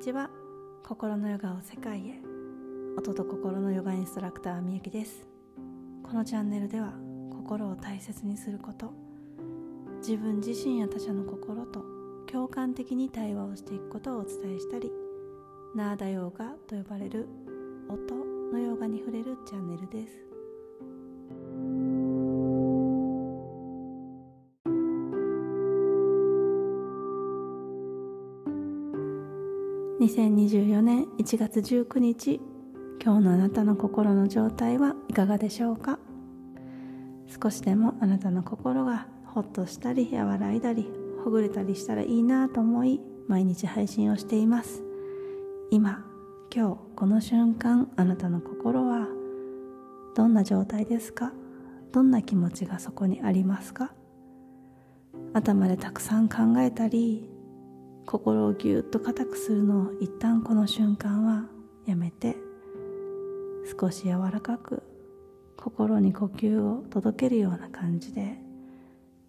ちは。心のヨガを世界へ。音と心のヨガインストラクターみゆきです。このチャンネルでは心を大切にすること。自分自身や他者の心と共感的に対話をしていくことをお伝えしたり。ナーダヨーガと呼ばれる音のヨガに触れるチャンネルです。2024年1月19日今日のあなたの心の状態はいかがでしょうか？少しでもあなたの心がほっとしたり和らいだりほぐれたりしたらいいなと思い毎日配信をしています。今今日この瞬間あなたの心はどんな状態ですか？どんな気持ちがそこにありますか？頭でたくさん考えたり心をぎゅっと固くするのを一旦この瞬間はやめて少し柔らかく心に呼吸を届けるような感じで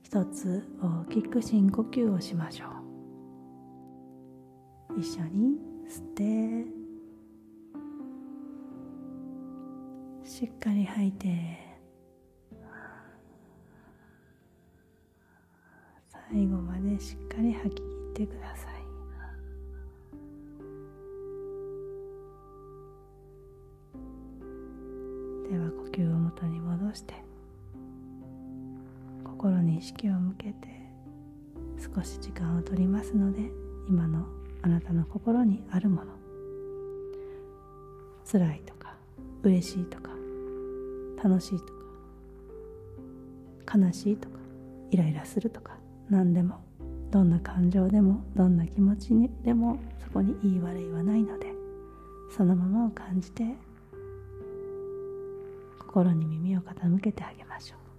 一つ大きく深呼吸をしましょう。一緒に吸ってしっかり吐いて最後までしっかり吐き切ってください。では呼吸を元に戻して心に意識を向けて少し時間をとりますので今のあなたの心にあるもの辛いとか嬉しいとか楽しいとか悲しいとかイライラするとか何でもどんな感情でもどんな気持ちにでもそこにいい悪いはないのでそのままを感じて心に耳を傾けてあげましょう。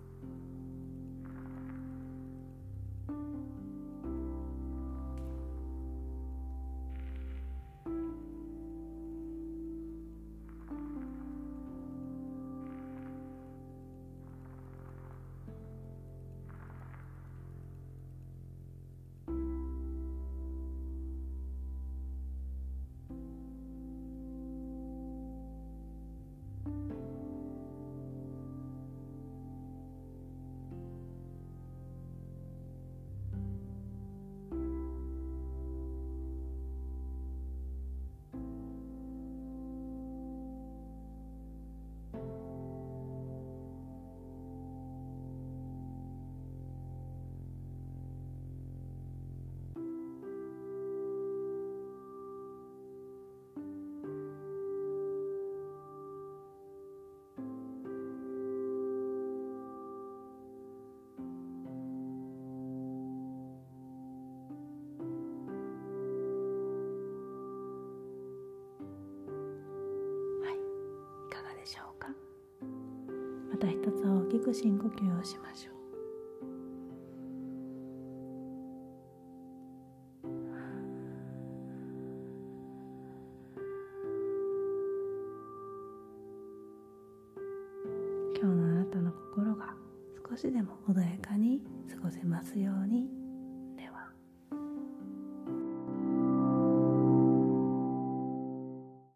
た一つ大きく深呼吸をしましょう。今日のあなたの心が少しでも穏やかに過ごせますように。